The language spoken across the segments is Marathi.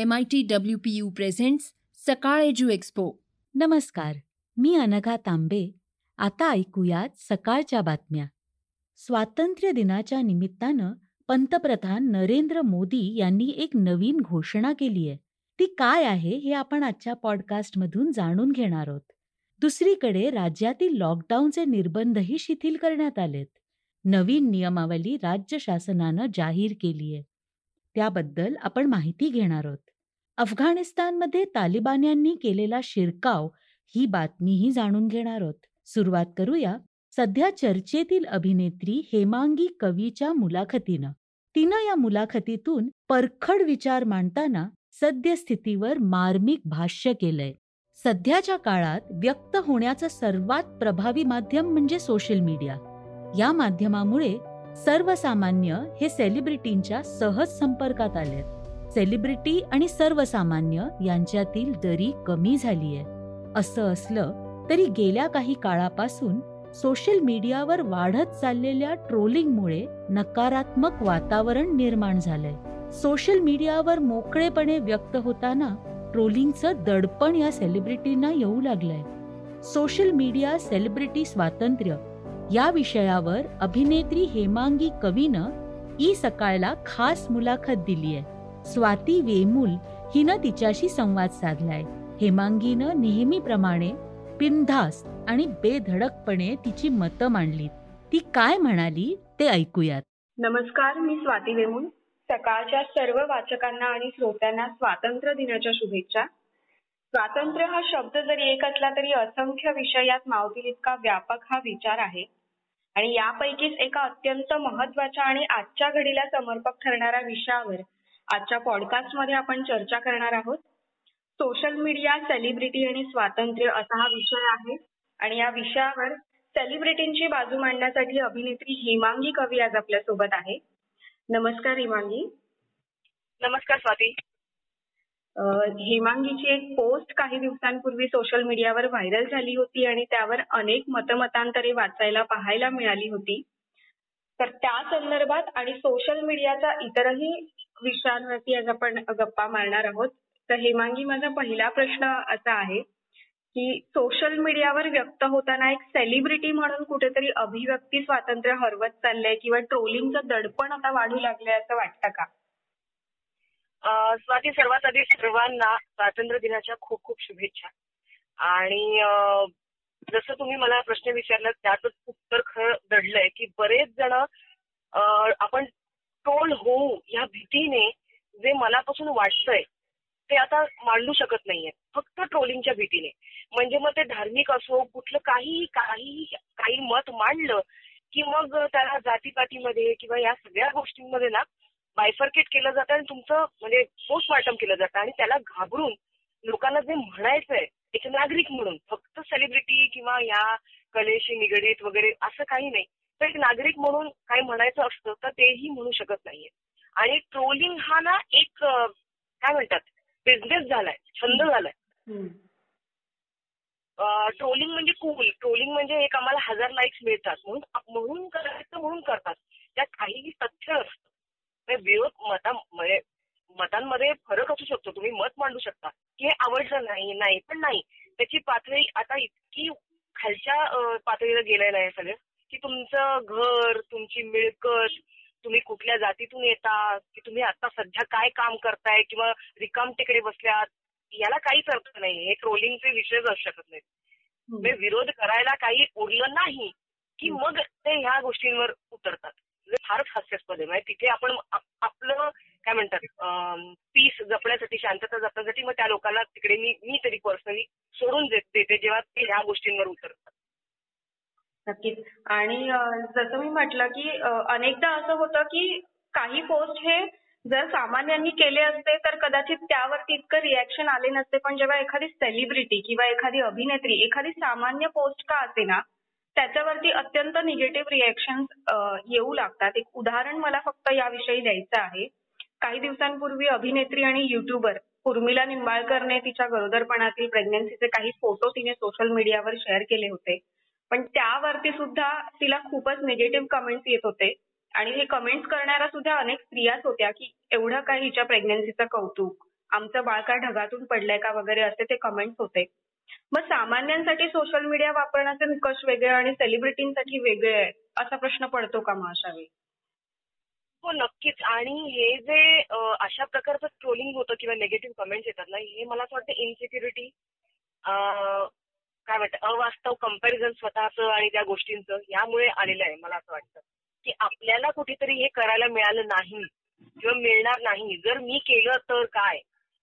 M I T W P U presents Sakal edu expo नमस्कार मी अनघा तांबे. आता ऐकूयात सकाळच्या बातम्या. स्वातंत्र्य दिनाच्या निमित्तानं पंतप्रधान नरेंद्र मोदी यांनी एक नवीन घोषणा केली आहे. ती काय आहे हे आपण आजच्या पॉडकास्टमधून जाणून घेणार आहोत. दुसरीकडे राज्यातील लॉकडाऊनचे निर्बंधही शिथिल करण्यात आलेत. नवीन नियमावली राज्य शासनानं जाहीर केली आहे. त्याबद्दल आपण माहिती घेणार आहोत. अफगाणिस्तानमध्ये तालिबान्यांनी केलेला शिरकाव ही बातमीही जाणून घेणार आहोत. सुरुवात करूया. सध्या चर्चेतील अभिनेत्री हेमांगी कवीच्या मुलाखतीनं. तिनं या मुलाखतीतून परखड विचार मांडताना सद्यस्थितीवर मार्मिक भाष्य केलंय. सध्याच्या काळात व्यक्त होण्याचं सर्वात प्रभावी माध्यम म्हणजे सोशल मीडिया. या माध्यमामुळे सर्वसामान्य हे सेलिब्रिटींच्या सहज संपर्कात आलेत. सेलिब्रिटी आणि सर्वसामान्य यांच्यातील दरी कमी झालीय. असं असलं तरी गेल्या काही काळापासून सोशल मीडियावर वाढत चाललेल्या ट्रोलिंगमुळे नकारात्मक वातावरण निर्माण झालंय. सोशल मीडियावर मोकळेपणे व्यक्त होताना ट्रोलिंगचं दडपण या सेलिब्रिटींना येऊ लागलंय. सोशल मीडिया सेलिब्रिटी स्वातंत्र्य या विषयावर अभिनेत्री हेमांगी कवीनं ई सकाळला खास मुलाखत दिली आहे स्वाती वेमुल हिनं तिच्याशी संवाद साधलाय. हेमांगीनं नेहमीप्रमाणे बिनधास्त आणि बेधडकपणे तिची मतं मांडली ती काय म्हणाली ते ऐकूयात. नमस्कार मी स्वाती वेमुल. सकाळच्या सर्व वाचकांना आणि श्रोत्यांना स्वातंत्र्य दिनाच्या शुभेच्छा. स्वातंत्र्य हा शब्द जरी एक असला तरी असंख्य विषयात मावतील इतका व्यापक हा विचार आहे. आणि यापैकीच एका अत्यंत महत्त्वाच्या आणि आजच्या घडीला समर्पक ठरणाऱ्या विषयावर आजच्या पॉडकास्टमध्ये आपण चर्चा करणार आहोत. सोशल मीडिया सेलिब्रिटी आणि स्वातंत्र्य असा हा विषय आहे. आणि या विषयावर सेलिब्रिटींची बाजू मांडण्यासाठी अभिनेत्री हेमांगी कवी आज आपल्यासोबत आहे. नमस्कार हेमांगी. नमस्कार स्वाती. हेमांगीची एक पोस्ट काही दिवसांपूर्वी सोशल मीडियावर व्हायरल झाली होती आणि त्यावर अनेक मतमतांतरे वाचायला पाहायला मिळाली होती. तर त्या संदर्भात आणि सोशल मीडियाचा इतरही विषयांवरती आज आपण गप्पा मारणार आहोत. तर हेमांगी माझा पहिला प्रश्न असा आहे की सोशल मीडियावर व्यक्त होताना एक सेलिब्रिटी म्हणून कुठेतरी अभिव्यक्ती स्वातंत्र्य हरवत चाललंय किंवा ट्रोलिंगचं दडपण आता वाढू लागलंय असं वाटतं का? स्वाती सर्वात आधी सर्वांना स्वातंत्र्य दिनाच्या खूप खूप शुभेच्छा. आणि जसं तुम्ही मला प्रश्न विचारला त्यातच उत्तर खरं दडलंय की बरेच जण आपण ट्रोल होऊ या भीतीने जे मनापासून वाटतंय ते आता मांडू शकत नाहीये. फक्त ट्रोलिंगच्या भीतीने. म्हणजे मग ते धार्मिक असो कुठलं काही काही काही मत मांडलं की मग त्याला जातीपातीमध्ये किंवा या सगळ्या गोष्टींमध्ये ना बायफर्केट केलं जातं आणि तुमचं म्हणजे पोस्टमार्टम केलं जातं आणि त्याला घाबरून लोकांना जे म्हणायचंय एक नागरिक म्हणून फक्त सेलिब्रिटी किंवा या कलेशी निगडीत वगैरे असं काही नाही. एक नागरिक म्हणून काय म्हणायचं असतं तर तेही म्हणू शकत नाहीये. आणि ट्रोलिंग हा ना एक काय म्हणतात? बिझनेस झालाय छंद झालाय. ट्रोलिंग म्हणजे कूल ट्रोलिंग म्हणजे एक आम्हाला हजार लाईक्स मिळतात. म्हणून म्हणून करायचं म्हणून करतात. त्यात काहीही तथ्य असतं. विरोध मता म्हणजे मतांमध्ये फरक असू शकतो. तुम्ही मत मांडू शकता. की हे आवडलं नाही नाही पण नाही. त्याची पातळी आता इतकी खालच्या पातळीला गेलेलं आहे सगळं. की तुमचं घर तुमची मिळकत तुम्ही कुठल्या जातीतून येता की तुम्ही आता सध्या काय काम करताय किंवा रिकाम तिकडे बसल्यात याला काहीच अर्थ नाही. हे ट्रोलिंगचे विषयच असू शकत नाहीत. म्हणजे विरोध करायला काही उरलं नाही की मग ते ह्या गोष्टींवर उतरतात. फारच हास्यास्पद आहे. म्हणजे तिथे आपण आपलं काय म्हणतात पीस जपण्यासाठी शांतता जपण्यासाठी मग त्या लोकांना तिकडे मी मी तरी पर्सनली सोडून देते जेव्हा ते ह्या गोष्टींवर उतरतात. नक्कीच. आणि जसं मी म्हटलं की अनेकदा असं होतं की काही पोस्ट हे जर सामान्यांनी केले असते तर कदाचित त्यावरती इतकं रिॲक्शन आले नसते. पण जेव्हा एखादी सेलिब्रिटी किंवा एखादी अभिनेत्री एखादी सामान्य पोस्ट का असे ना त्याच्यावरती अत्यंत निगेटिव्ह रिॲक्शन येऊ लागतात. एक उदाहरण मला फक्त याविषयी द्यायचं आहे. काही दिवसांपूर्वी अभिनेत्री आणि युट्यूबर उर्मिला निंबाळकरने तिच्या गरोदरपणातील प्रेग्नन्सीचे काही फोटो तिने सोशल मीडियावर शेअर केले होते. पण त्यावरती सुद्धा तिला खूपच निगेटिव्ह कमेंट्स येत होते. आणि हे कमेंट्स करणाऱ्या सुद्धा अनेक स्त्रियाच होत्या की एवढं काय हिच्या प्रेग्नन्सीचं कौतुक आमचं बाळ काय ढगातून पडलंय का वगैरे असे ते कमेंट्स होते. मग सामान्यांसाठी सोशल मीडिया वापरण्याचे निकष वेगळे आणि सेलिब्रिटींसाठी वेगळे आहे असा प्रश्न पडतो का मग अशा वेळी? हो नक्कीच. आणि हे जे अशा प्रकारचं ट्रोलिंग होतं किंवा निगेटिव्ह कमेंट्स येतात ना हे मला असं वाटतं इन्सिक्युरिटी काय म्हणतात अवास्तव कंपॅरिझन स्वतःचं आणि त्या गोष्टींचं यामुळे आलेलं आहे मला असं वाटतं. की आपल्याला कुठेतरी हे करायला मिळालं नाही किंवा मिळणार नाही. जर मी केलं तर काय?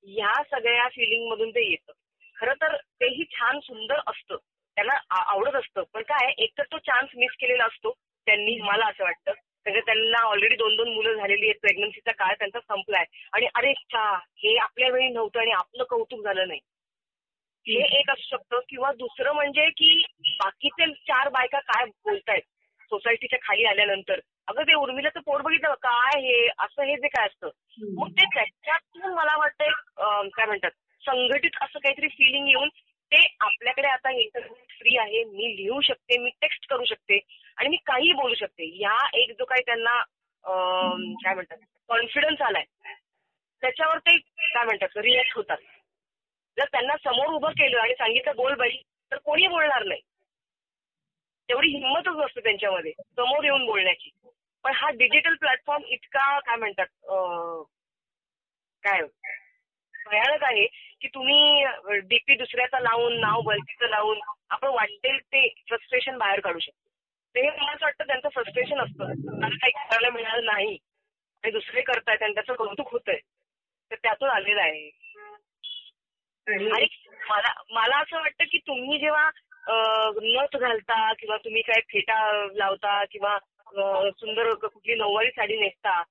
ह्या सगळ्या फिलिंग मधून ते येतं. खरं तर तेही छान सुंदर असतं. त्याला आवडत असतं. पण काय एक तर तो चान्स मिस केलेला असतो. त्यांनी मला असं वाटतं. सगळं त्यांना ऑलरेडी दोन दोन मुलं झालेली आहेत. प्रेग्नन्सीचा काळ त्यांचा संपलाय. आणि अरे चा हे आपल्या वेळी नव्हतं आणि आपलं कौतुक झालं नाही. हे एक असू शकतं. किंवा दुसरं म्हणजे की बाकीचे चार बायका काय बोलतायत सोसायटीच्या खाली आल्यानंतर. अगं ते उर्मिलाचं पोट बघितलं? काय हे? असं हे जे काय असतं. मग ते त्याच्यातून मला वाटतं काय म्हणतात संघटित असं काहीतरी फिलिंग येऊन ते आपल्याकडे आता इंटरनेट फ्री आहे. मी लिहू शकते मी टेक्स्ट करू शकते आणि मी काही बोलू शकते. या एक जो काही त्यांना काय म्हणतात कॉन्फिडन्स आलाय. त्याच्यावर ते काय म्हणतात रिॲक्ट होतात. जर त्यांना समोर उभं केलं आणि सांगितलं बोल बाई तर कोणी बोलणार नाही. तेवढी हिंमतच नसते त्यांच्यामध्ये समोर येऊन बोलण्याची. पण हा डिजिटल प्लॅटफॉर्म इतका काय म्हणतात काय भयानक आहे की तुम्ही डीपी दुसऱ्याचा लावून नाव बलतीचं लावून आपण वाटेल ते फ्रस्ट्रेशन बाहेर काढू शकतो. ते मला असं वाटतं त्यांचं फ्रस्ट्रेशन असतं. मला काही करायला मिळालं नाही. आणि दुसरे करतायत आणि त्याचं कौतुक होतंय. तर त्यातून आलेलं आहे. आणि मला मला असं वाटतं की तुम्ही जेव्हा नथ घालता किंवा तुम्ही काय फेटा लावता किंवा सुंदर कुठली नऊवारी साडी नेसता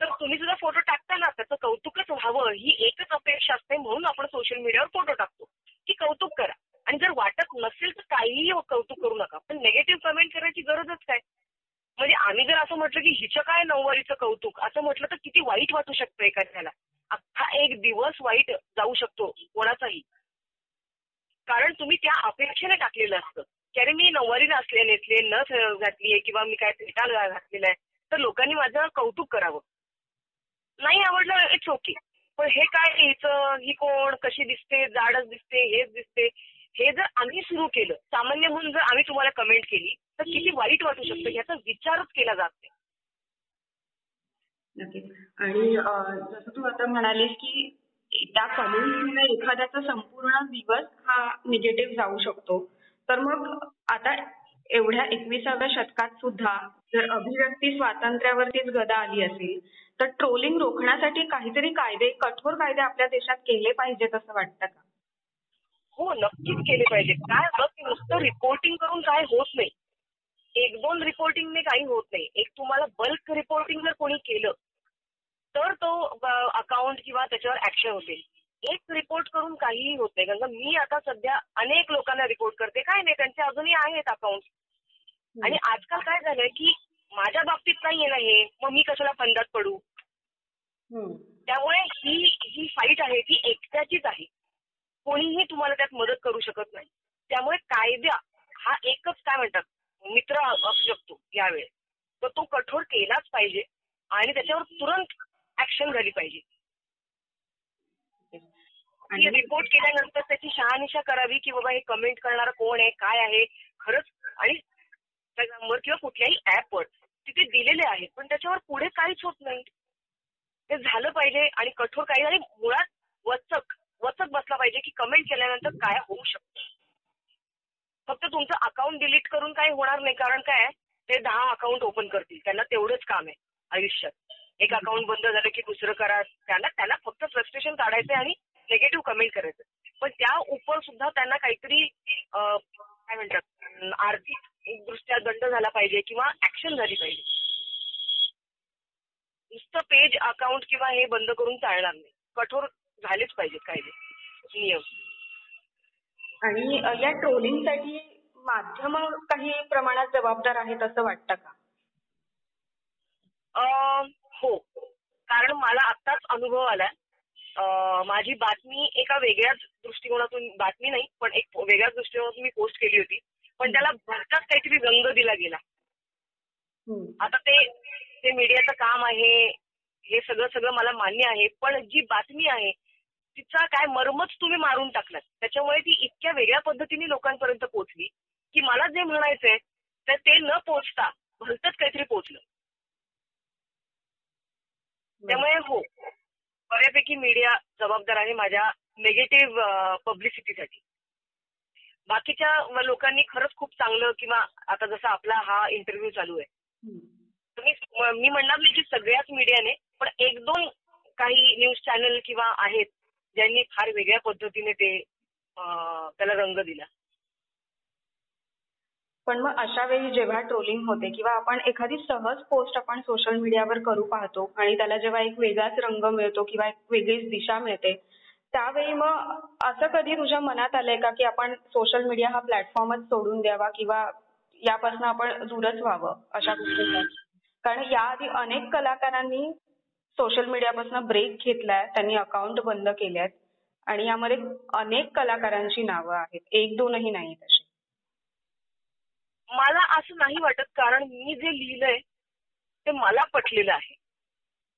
तर तुम्ही सुद्धा फोटो टाकता ना त्याचं कौतुकच व्हावं. ही एकच अपेक्षा असते म्हणून आपण सोशल मीडियावर फोटो टाकतो. की कौतुक करा. आणि जर वाटत नसेल तर काहीही कौतुक करू नका. पण नेगेटिव्ह कमेंट करायची गरजच काय? म्हणजे आम्ही जर असं म्हटलं की हिचं काय नऊवारीचं कौतुक असं म्हटलं तर किती वाईट वाटू शकतं एखाद्याला. अख्खा एक दिवस वाईट जाऊ शकतो कोणाचाही. कारण तुम्ही त्या अपेक्षेने टाकलेलं असतं. की अरे मी नऊवारी नसले नेसले नस घातलीये किंवा मी काय फेटा घातलेला आहे तर लोकांनी माझं कौतुक करावं. नाही आवडलं इट्स ओके पण हे काय हिचं ही कोण? कशी दिसते? जाडच दिसते? हेच दिसते? हे जर आम्ही सुरू केलं सामान्य म्हणून जर आम्ही तुम्हाला कमेंट केली तर किती वाईट वाटू शकतं? याचा विचारच केला जात नाही. नक्कीच. आणि जसं तू आता म्हणालीस की त्या कम्युनिटीमुळे एखाद्याचा संपूर्ण दिवस हा निगेटिव्ह जाऊ शकतो. तर मग आता एवढ्या एकविसाव्या शतकात सुद्धा जर अभिव्यक्ती स्वातंत्र्यावरतीच गदा आली असेल तर ट्रोलिंग रोखण्यासाठी काहीतरी कायदे कठोर कायदे आपल्या देशात केले पाहिजेत असं वाटतं का? हो नक्कीच केले पाहिजे काय होतं की नुसतं रिपोर्टिंग करून काय होत नाही. एक दोन रिपोर्टिंगने काही होत नाही. एक तुम्हाला बल्क रिपोर्टिंग जर कोणी केलं तर तो अकाउंट किंवा त्याच्यावर ऍक्शन होते. एक रिपोर्ट करून काहीही होत नाही. कारण मी आता सध्या अनेक लोकांना रिपोर्ट करते. काय नाही त्यांचे अजूनही आहेत अकाउंट आणि आजकाल काय झालंय की माझ्या बाबतीत नाहीये ना हे मग मी कशाला फंदात पडू. त्यामुळे ही जी फाईट आहे ती एकट्याचीच आहे. कोणीही तुम्हाला त्यात मदत करू शकत नाही. त्यामुळे कायदा हा एकच काय म्हणतात? मित्र असू शकतो यावेळेस तर तो कठोर केलाच पाहिजे आणि त्याच्यावर तुरंत ऍक्शन झाली पाहिजे. आणि रिपोर्ट केल्यानंतर त्याची शहानिशा करावी की बाबा हे कमेंट करणारा कोण आहे काय आहे? खरंच आणि इंस्टाग्रामवर किंवा कुठल्याही ऍपवर तिथे दिलेले आहेत पण त्याच्यावर पुढे काहीच होत नाही. ते झालं पाहिजे आणि कठोर काही आणि मुळात वचक वचक बसला पाहिजे की कमेंट केल्यानंतर काय होऊ शकतं. फक्त तुमचं अकाउंट डिलीट करून काही होणार नाही. कारण काय ते दहा अकाउंट ओपन करतील. त्यांना तेवढंच काम आहे आयुष्यात. एक अकाउंट बंद झालं की दुसरं करा. त्यांना त्यांना फक्त फ्रस्ट्रेशन काढायचंय आणि निगेटिव्ह कमेंट करायचं पण त्या उपर सुद्धा त्यांना काहीतरी काय म्हणतात? आर्थिक दृष्ट्या दंड झाला पाहिजे किंवा ऍक्शन झाली पाहिजे. नुसतं पेज अकाउंट किंवा हे बंद करून चालणार नाही. कठोर झालेच पाहिजेत कायदे. नियम. आणि या ट्रोलिंगसाठी माध्यम काही प्रमाणात जबाबदार आहेत असं वाटतं का? अं, हो. कारण मला आत्ताच अनुभव आलाय. अं, माझी बातमी एका वेगळ्याच दृष्टिकोनातून बातमी नाही पण एक वेगळ्याच दृष्टिकोनातून मी पोस्ट केली होती. पण त्याला भरताच काहीतरी रंग दिला गेला. हम्म. आता ते ते मीडियाचं काम आहे हे सगळं सगळं मला मान्य आहे. पण जी बातमी आहे तिचा काय मर्मच तुम्ही मारून टाकलात. त्याच्यामुळे ती इतक्या वेगळ्या पद्धतीने लोकांपर्यंत पोहोचली की मला जे म्हणायचंय तर ते न पोचता भलतच काहीतरी पोचलं त्यामुळे हो बऱ्यापैकी मीडिया जबाबदार आहे माझ्या नेगेटिव्ह पब्लिसिटीसाठी बाकीच्या लोकांनी खरंच खूप चांगलं किंवा आता जसा आपला हा इंटरव्ह्यू चालू आहे. मी म्हणणार नाही की सगळ्याच मीडियाने पण एक दोन काही न्यूज चॅनल किंवा आहेत ज्यांनी फार वेगळ्या पद्धतीने ते त्याला रंग दिला. पण मग अशा वेळी जेव्हा ट्रोलिंग होते किंवा आपण एखादी सहज पोस्ट आपण सोशल मीडियावर करू पाहतो आणि त्याला जेव्हा एक वेगळाच रंग मिळतो किंवा एक वेगळीच दिशा मिळते त्यावेळी मग असं कधी तुझ्या मनात आलंय का की आपण सोशल मीडिया हा प्लॅटफॉर्मच सोडून द्यावा किंवा यापासून आपण दूरच व्हावं अशा गोष्टी कारण याआधी अनेक कलाकारांनी सोशल मीडियापासून ब्रेक घेतलाय. त्यांनी अकाउंट बंद केले आणि यामध्ये अनेक कलाकारांची नावं आहेत. एक दोनही नाही तशी मला असं नाही वाटत कारण मी जे लिहिलंय ते मला पटलेलं आहे.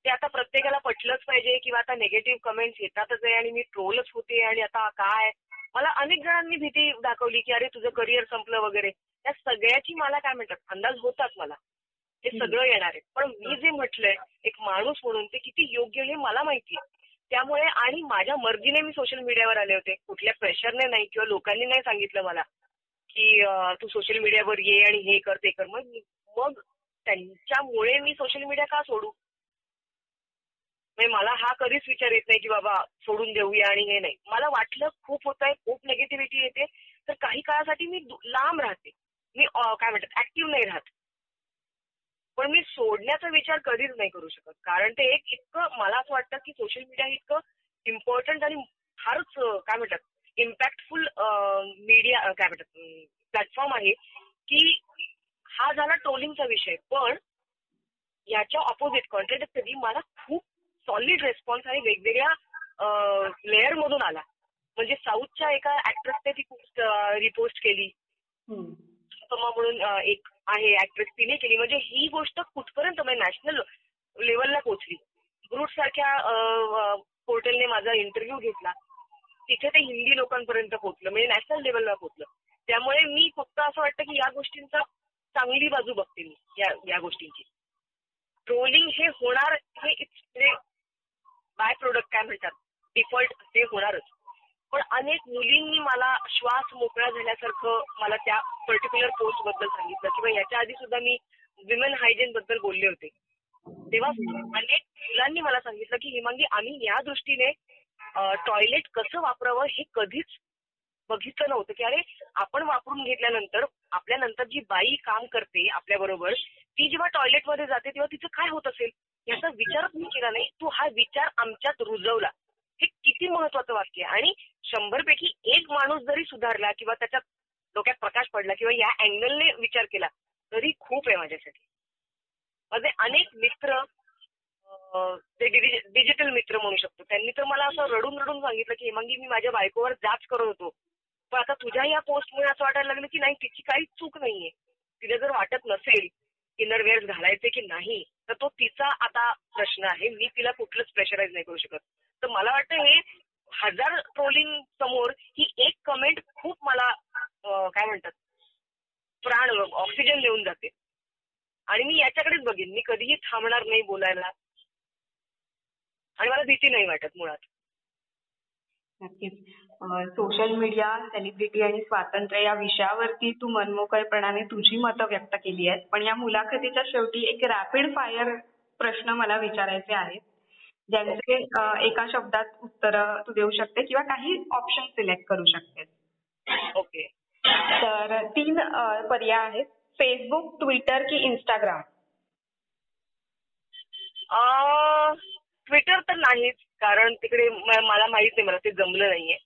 ते आता प्रत्येकाला पटलंच पाहिजे किंवा आता निगेटिव्ह कमेंट्स येतातच आहे आणि मी ट्रोलच होते आणि आता काय? मला अनेक जणांनी भीती दाखवली की अरे तुझं करिअर संपलं वगैरे. त्या सगळ्याची मला काय म्हणतात अंदाज होतात मला. हे सगळं येणार आहे. पण मी जे म्हटलंय एक माणूस म्हणून ते किती योग्य हे मला माहिती त्यामुळे आणि माझ्या मर्जीने मी सोशल मीडियावर आले होते. कुठल्या प्रेशरने नाही किंवा लोकांनी नाही सांगितलं मला की तू सोशल मीडियावर ये आणि हे कर ते कर. मग मग त्यांच्यामुळे मी सोशल मीडिया का सोडू? म्हणजे मला हा कधीच विचार येत नाही की बाबा सोडून देऊया आणि हे नाही. मला वाटलं खूप होत आहे खूप निगेटिव्हिटी येते. तर काही काळासाठी मी लांब राहते. मी काय म्हणतात ऍक्टिव्ह नाही राहत. पण मी सोडण्याचा विचार कधीच नाही करू शकत. कारण ते एक इतकं मला असं वाटतं की सोशल मीडिया इतकं इम्पॉर्टंट आणि फारच काय म्हणतात इम्पॅक्टफुल मीडिया काय म्हणतात प्लॅटफॉर्म आहे की हा झाला ट्रोलिंगचा विषय. पण याच्या ऑपोजिट कॉन्ट्रॅडिक्टरी मला खूप सॉलिड रिस्पॉन्स आणि वेगवेगळ्या लेअर मधून आला. म्हणजे साऊथच्या एका ऍक्ट्रेसने ती पोस्ट रिपोस्ट केली. म्हणून एक आहे ऍक्ट्रेस तिने केली. म्हणजे ही गोष्ट कुठपर्यंत म्हणजे नॅशनल लेवलला पोहोचली. ग्रुट सारख्या पोर्टलने माझा इंटरव्ह्यू घेतला. तिथे ते हिंदी लोकांपर्यंत पोहोचलं. म्हणजे नॅशनल लेवलला पोहोचलं. त्यामुळे मी फक्त असं वाटतं की या गोष्टींचा चांगली बाजू बघते मी या या गोष्टींची. ट्रोलिंग हे होणार हे म्हणजे बाय प्रोडक्ट काय म्हणतात? डिफॉल्ट ते होणारच. पण अनेक मुलींनी मला श्वास मोकळा झाल्यासारखं मला त्या पर्टिक्युलर पोस्टबद्दल सांगितलं. किंवा याच्या आधी सुद्धा मी विमेन हायजीन बद्दल बोलले होते. तेव्हा अनेक मुलांनी मला सांगितलं की हिमांगी आम्ही या दृष्टीने टॉयलेट कसं वापरावं हे कधीच बघितलं नव्हतं की अरे आपण वापरून घेतल्यानंतर आपल्यानंतर जी बाई काम करते आपल्या बरोबर ती जेव्हा टॉयलेटमध्ये जाते तेव्हा तिचं काय होत असेल? याचा विचारच मी केला नाही. तू हा विचार आमच्यात रुजवला. हे किती महत्वाचं वाक्य आणि शंभर पैकी एक माणूस जरी सुधारला किंवा त्याच्या डोक्यात प्रकाश पडला किंवा या अँगलने विचार केला तरी खूप आहे माझ्यासाठी. माझे अनेक मित्र ते डिजिटल मित्र म्हणू शकतो त्यांनी तर मला असं रडून रडून सांगितलं की हेमांगी मी माझ्या बायकोवर जाच करत होतो. पण आता तुझ्या या पोस्टमुळे असं वाटायला लागलं की नाही तिची काहीच चूक नाहीये. तिला जर वाटत नसेल इनर घालायचे की नाही तर तो तिचा आता प्रश्न आहे. मी तिला कुठलंच प्रेशराईज नाही करू शकत. तर मला वाटतं हे हजार ट्रोलिंग समोर ही एक कमेंट खूप मला काय म्हणतात प्राण ऑक्सिजन देऊन जाते. आणि मी याच्याकडेच बघेन. मी कधीही थांबणार नाही बोलायला. आणि मला भीती नाही वाटत मुळात. नक्कीच. सोशल मीडिया सेलिब्रिटी आणि स्वातंत्र्य या विषयावरती तू मनमोकळपणाने तुझी मतं व्यक्त केली आहेत. पण या मुलाखतीच्या शेवटी एक रॅपिड फायर प्रश्न मला विचारायचे आहेत. ज्यांचे एका शब्दात उत्तर तू देऊ शकते किंवा काही ऑप्शन सिलेक्ट करू शकतेस ओके. तर तीन पर्याय आहेत. फेसबुक ट्विटर की इंस्टाग्राम ट्विटर तर नाहीच कारण तिकडे मला माहीत नाही मला ते जमलं नाहीये.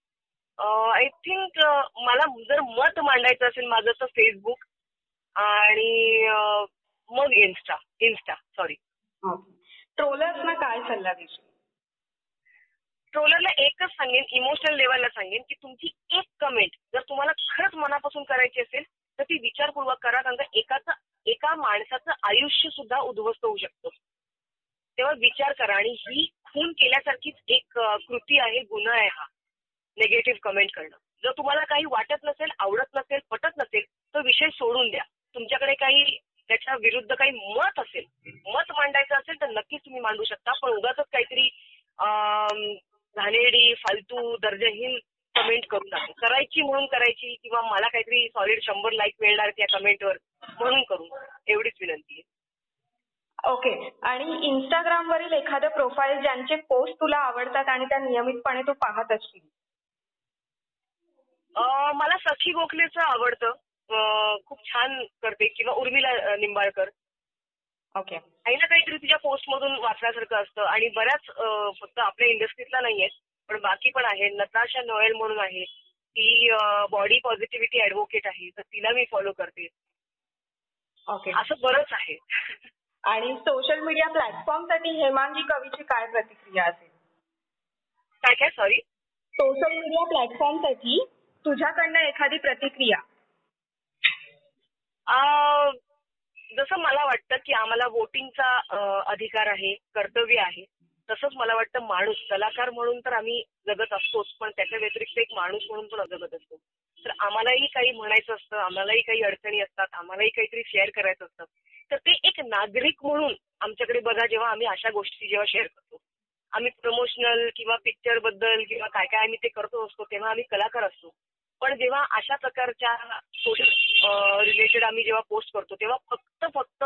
आय थिंक मला जर मत मांडायचं असेल माझं तर फेसबुक आणि मग इन्स्टा इन्स्टा सॉरी ट्रोलर्सना काय सल्ला देशील? ट्रोलरला एकच सांगेन इमोशनल लेवलला सांगेन की तुमची एक कमेंट जर तुम्हाला खरंच मनापासून करायची असेल तर ती विचारपूर्वक करा कारण एकाचं एका माणसाचं आयुष्य सुद्धा उद्ध्वस्त होऊ शकतं. तेव्हा विचार करा आणि ही खून केल्यासारखीच एक कृती आहे गुन्हा आहे हा नेगेटिव्ह कमेंट करणं. जर तुम्हाला काही वाटत नसेल आवडत नसेल पटत नसेल तर विषय सोडून द्या. तुमच्याकडे काही त्याच्या विरुद्ध काही मत असेल मत मांडायचं असेल तर नक्कीच तुम्ही मांडू शकता पण उगाच काहीतरी अम, घाणेरडी फालतू दर्जाहीन कमेंट करू नका करायची म्हणून करायची किंवा मला काहीतरी सॉलिड शंभर लाईक मिळणार त्या कमेंटवर म्हणून करू. एवढीच विनंती आहे. ओके आणि इंस्टाग्राम वरील एखादं प्रोफाईल ज्यांचे पोस्ट तुला आवडतात आणि त्या नियमितपणे तू पाहत असशील? मला सखी गोखलेचं आवडतं. खूप छान करते. किंवा उर्मिला निंबाळकर. ओके काही ना काहीतरी तिच्या पोस्ट मधून वाचण्यासारखं असतं. आणि बऱ्याच फक्त आपल्या इंडस्ट्रीतला नाहीये पण बाकी पण आहे नताशा नोएल म्हणून आहे. ती बॉडी पॉझिटिव्हिटी ऍडव्होकेट आहे तर तिला मी फॉलो करते. ओके असं बरंच आहे. आणि सोशल मीडिया प्लॅटफॉर्मसाठी हेमांगी कवीची काय प्रतिक्रिया असेल? काय काय? सॉरी सोशल मीडिया प्लॅटफॉर्मसाठी तुझ्याकडनं एखादी प्रतिक्रिया? जसं मला वाटतं की आम्हाला वोटिंगचा अधिकार आहे कर्तव्य आहे. तसंच मला वाटतं माणूस कलाकार म्हणून तर आम्ही जगत असतोच पण त्याच्या व्यतिरिक्त एक माणूस म्हणून पण जगत असतो. तर आम्हालाही काही म्हणायचं असतं आम्हालाही काही अडचणी असतात आम्हालाही काहीतरी शेअर करायचं असतं. तर ते एक नागरिक म्हणून आमच्याकडे बघा जेव्हा आम्ही अशा गोष्टी जेव्हा शेअर करतो. आम्ही प्रमोशनल किंवा पिक्चरबद्दल किंवा काय काय आम्ही ते करतो असतो तेव्हा आम्ही कलाकार असतो. पण जेव्हा अशा प्रकारच्या सोशल रिलेटेड आम्ही जेव्हा पोस्ट करतो तेव्हा फक्त फक्त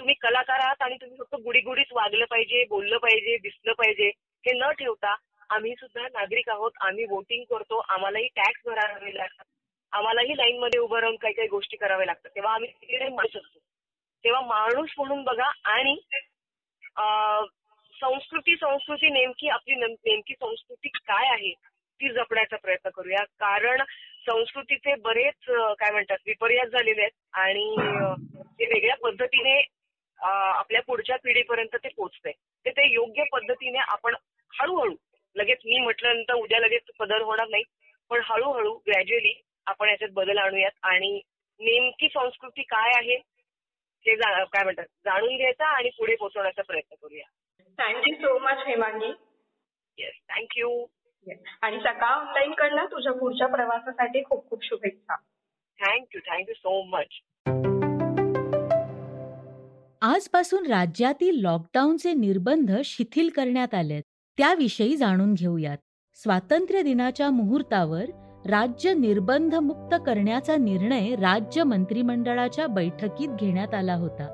तुम्ही कलाकार आहात आणि तुम्ही फक्त गुडीगुडीत वागलं पाहिजे बोललं पाहिजे दिसलं पाहिजे हे न ठेवता आम्ही सुद्धा नागरिक आहोत आम्ही वोटिंग करतो आम्हालाही टॅक्स भरावे लागतात. आम्हालाही लाईन मध्ये उभं राहून काही काही गोष्टी कराव्या लागतात. तेव्हा आम्ही तिकडे म्हणू शकतो तेव्हा माणूस म्हणून बघा आणि संस्कृती संस्कृती नेमकी आपली नेमकी संस्कृती काय आहे ती जपण्याचा प्रयत्न करूया. कारण संस्कृतीचे बरेच काय म्हणतात विपर्यास झालेले आहेत आणि ते वेगळ्या पद्धतीने आपल्या पुढच्या पिढीपर्यंत ते पोचते ते ते योग्य पद्धतीने आपण हळूहळू लगेच मी म्हटल्यानंतर उद्या लगेच बदल होणार नाही. पण हळूहळू ग्रॅज्युअली आपण याच्यात बदल आणूयात. आणि नेमकी संस्कृती काय आहे हे काय म्हणतात जाणून घ्यायचा आणि पुढे पोहोचवण्याचा प्रयत्न करूया. Thank you so much Hemangi yes thank you आणि सकाळ ऑनलाईन कडनं तुझ्या पुढच्या प्रवासासाठी खूप खूप शुभेच्छा. थँक्यू थँक्यू सो मच आजपासून राज्यातील लॉकडाऊनचे निर्बंध शिथिल करण्यात आलेत. त्याविषयी जाणून घेऊयात. स्वातंत्र्य दिनाच्या मुहूर्तावर राज्य निर्बंध मुक्त करण्याचा निर्णय राज्य मंत्रिमंडळाच्या बैठकीत घेण्यात आला होता.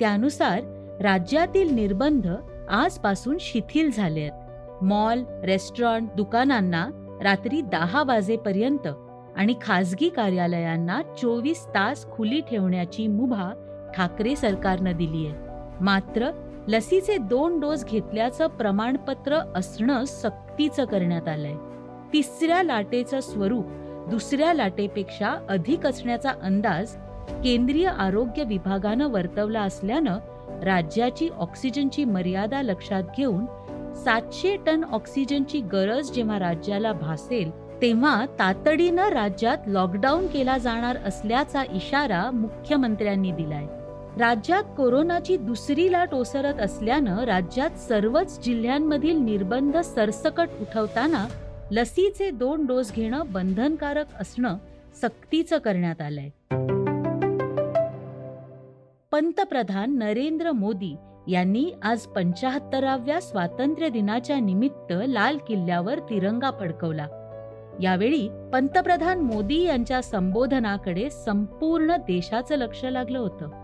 त्यानुसार राज्यातील निर्बंध आजपासून शिथिल झाले आहेत मॉल रेस्टॉरंट दुकानांना रात्री दहा वाजेपर्यंत आणि खासगी कार्यालयांना चोवीस तास खुली ठेवण्याची मुभा ठाकरे सरकारनं दिली आहे मात्र लसीचे दोन डोस घेतल्याचं प्रमाणपत्र असणं सक्तीचं करण्यात आलंय. तिसऱ्या लाटेचं स्वरूप दुसऱ्या लाटेपेक्षा अधिक असण्याचा अंदाज केंद्रीय आरोग्य विभागानं वर्तवला असल्यानं राज्याची ऑक्सिजनची मर्यादा लक्षात घेऊन सातशे टन ऑक्सिजनची गरज जेव्हा राज्याला भासेल तेव्हा तातडीनं राज्यात लॉकडाऊन केला जाणार असल्याचा इशारा मुख्यमंत्र्यांनी दिलाय. राज्यात कोरोनाची दुसरी लाट ओसरत असल्यानं राज्यात सर्वच जिल्ह्यांमधील निर्बंध सरसकट उठवताना लसीचे दोन डोस घेणं बंधनकारक असणं सक्तीचं करण्यात आलंय. पंतप्रधान नरेंद्र मोदी यांनी आज पंचाहत्तराव्या स्वातंत्र्य दिनाच्या निमित्त लाल किल्ल्यावर तिरंगा फडकवला. यावेळी पंतप्रधान मोदी यांच्या संबोधनाकडे संपूर्ण देशाचं लक्ष लागलं होतं.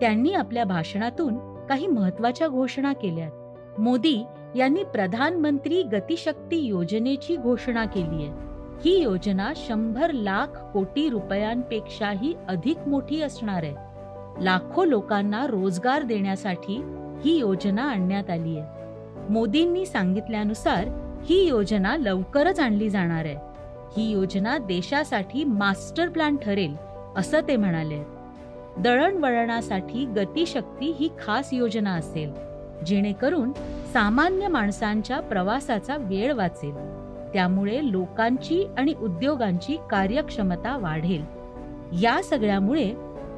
त्यांनी आपल्या भाषणातून काही महत्त्वाच्या घोषणा केल्या मोदी यांनी प्रधानमंत्री गतिशक्ती योजनेची घोषणा केली आहे ही योजना शंभर लाख कोटी रुपयांपेक्षाही अधिक मोठी असणार आहे. लाखो लोकांना रोजगार देण्यासाठी ही योजना आणण्यात आली आहे मोदींनी सांगितल्यानुसार ही योजना लवकरच आणली जाणार आहे. ही योजना देशासाठी मास्टर प्लॅन ठरेल असं ते म्हणाले. दळणवळणासाठी गतिशक्ती ही खास योजना असेल जेणेकरून सामान्य माणसांच्या प्रवासाचा वेळ वाचेल. त्यामुळे लोकांची आणि उद्योगांची कार्यक्षमता वाढेल. या सगळ्यामुळे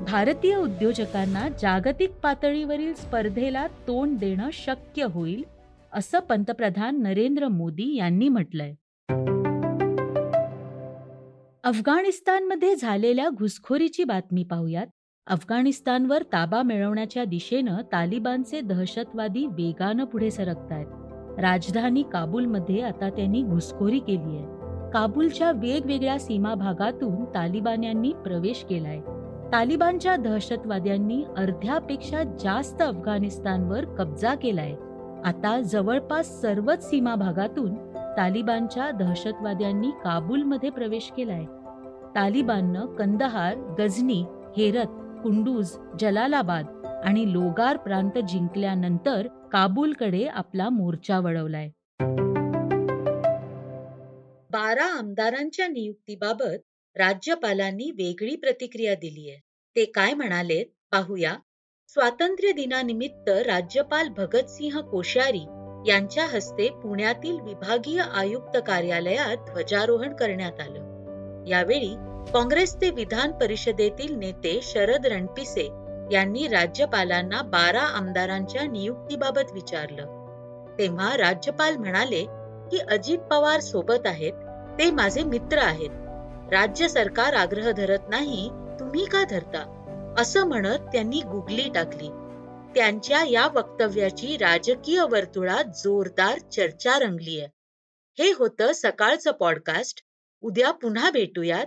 भारतीय उद्योजकांना जागतिक पातळीवरील स्पर्धेला तोंड देणं शक्य होईल असं पंतप्रधान नरेंद्र मोदी यांनी म्हटलंय. अफगाणिस्तानमध्ये झालेल्या घुसखोरीची बातमी पाहूयात. अफगाणिस्तानवर ताबा मिळवण्याच्या दिशेनं तालिबानचे दहशतवादी वेगानं पुढे सरकतायत. राजधानी काबूलमध्ये आता त्यांनी घुसखोरी केली आहे. काबूलच्या वेगवेगळ्या सीमा भागातून तालिबान्यांनी प्रवेश केलाय. तालिबानच्या दहशतवाद्यांनी अर्ध्यापेक्षा जास्त अफगाणिस्तानवर कब्जा केलाय. आता जवळपास सर्वच सीमा भागातून तालिबानच्या दहशतवाद्यांनी काबूलमध्ये प्रवेश केलाय. तालिबाननं कंदहार गझनी हेरत कुंडूज जलालाबाद आणि लोगार प्रांत जिंकल्यानंतर काबूलकडे आपला मोर्चा वळवलाय. बारा आमदारांच्या नियुक्तीबाबत राज्यपालांनी वेगळी प्रतिक्रिया दिलीय ते काय म्हणालेत पाहूया. स्वातंत्र्य दिनानिमित्त राज्यपाल भगतसिंह कोश्यारी यांच्या हस्ते पुण्यातील विभागीय आयुक्त कार्यालयात ध्वजारोहण करण्यात आलं. यावेळी काँग्रेसचे विधान परिषदेतील नेते शरद रणपिसे यांनी राज्यपालांना बारा आमदारांच्या नियुक्तीबाबत विचारलं. तेव्हा राज्यपाल म्हणाले की अजित पवार सोबत आहेत ते माझे मित्र आहेत. राज्य सरकार आग्रह धरत नाही तुम्ही का धरता? असं म्हणत त्यांनी गुगली टाकली. त्यांच्या या वक्तव्याची राजकीय वर्तुळात जोरदार चर्चा रंगलीय. हे होतं सकाळचं पॉडकास्ट उद्या पुन्हा भेटूयात.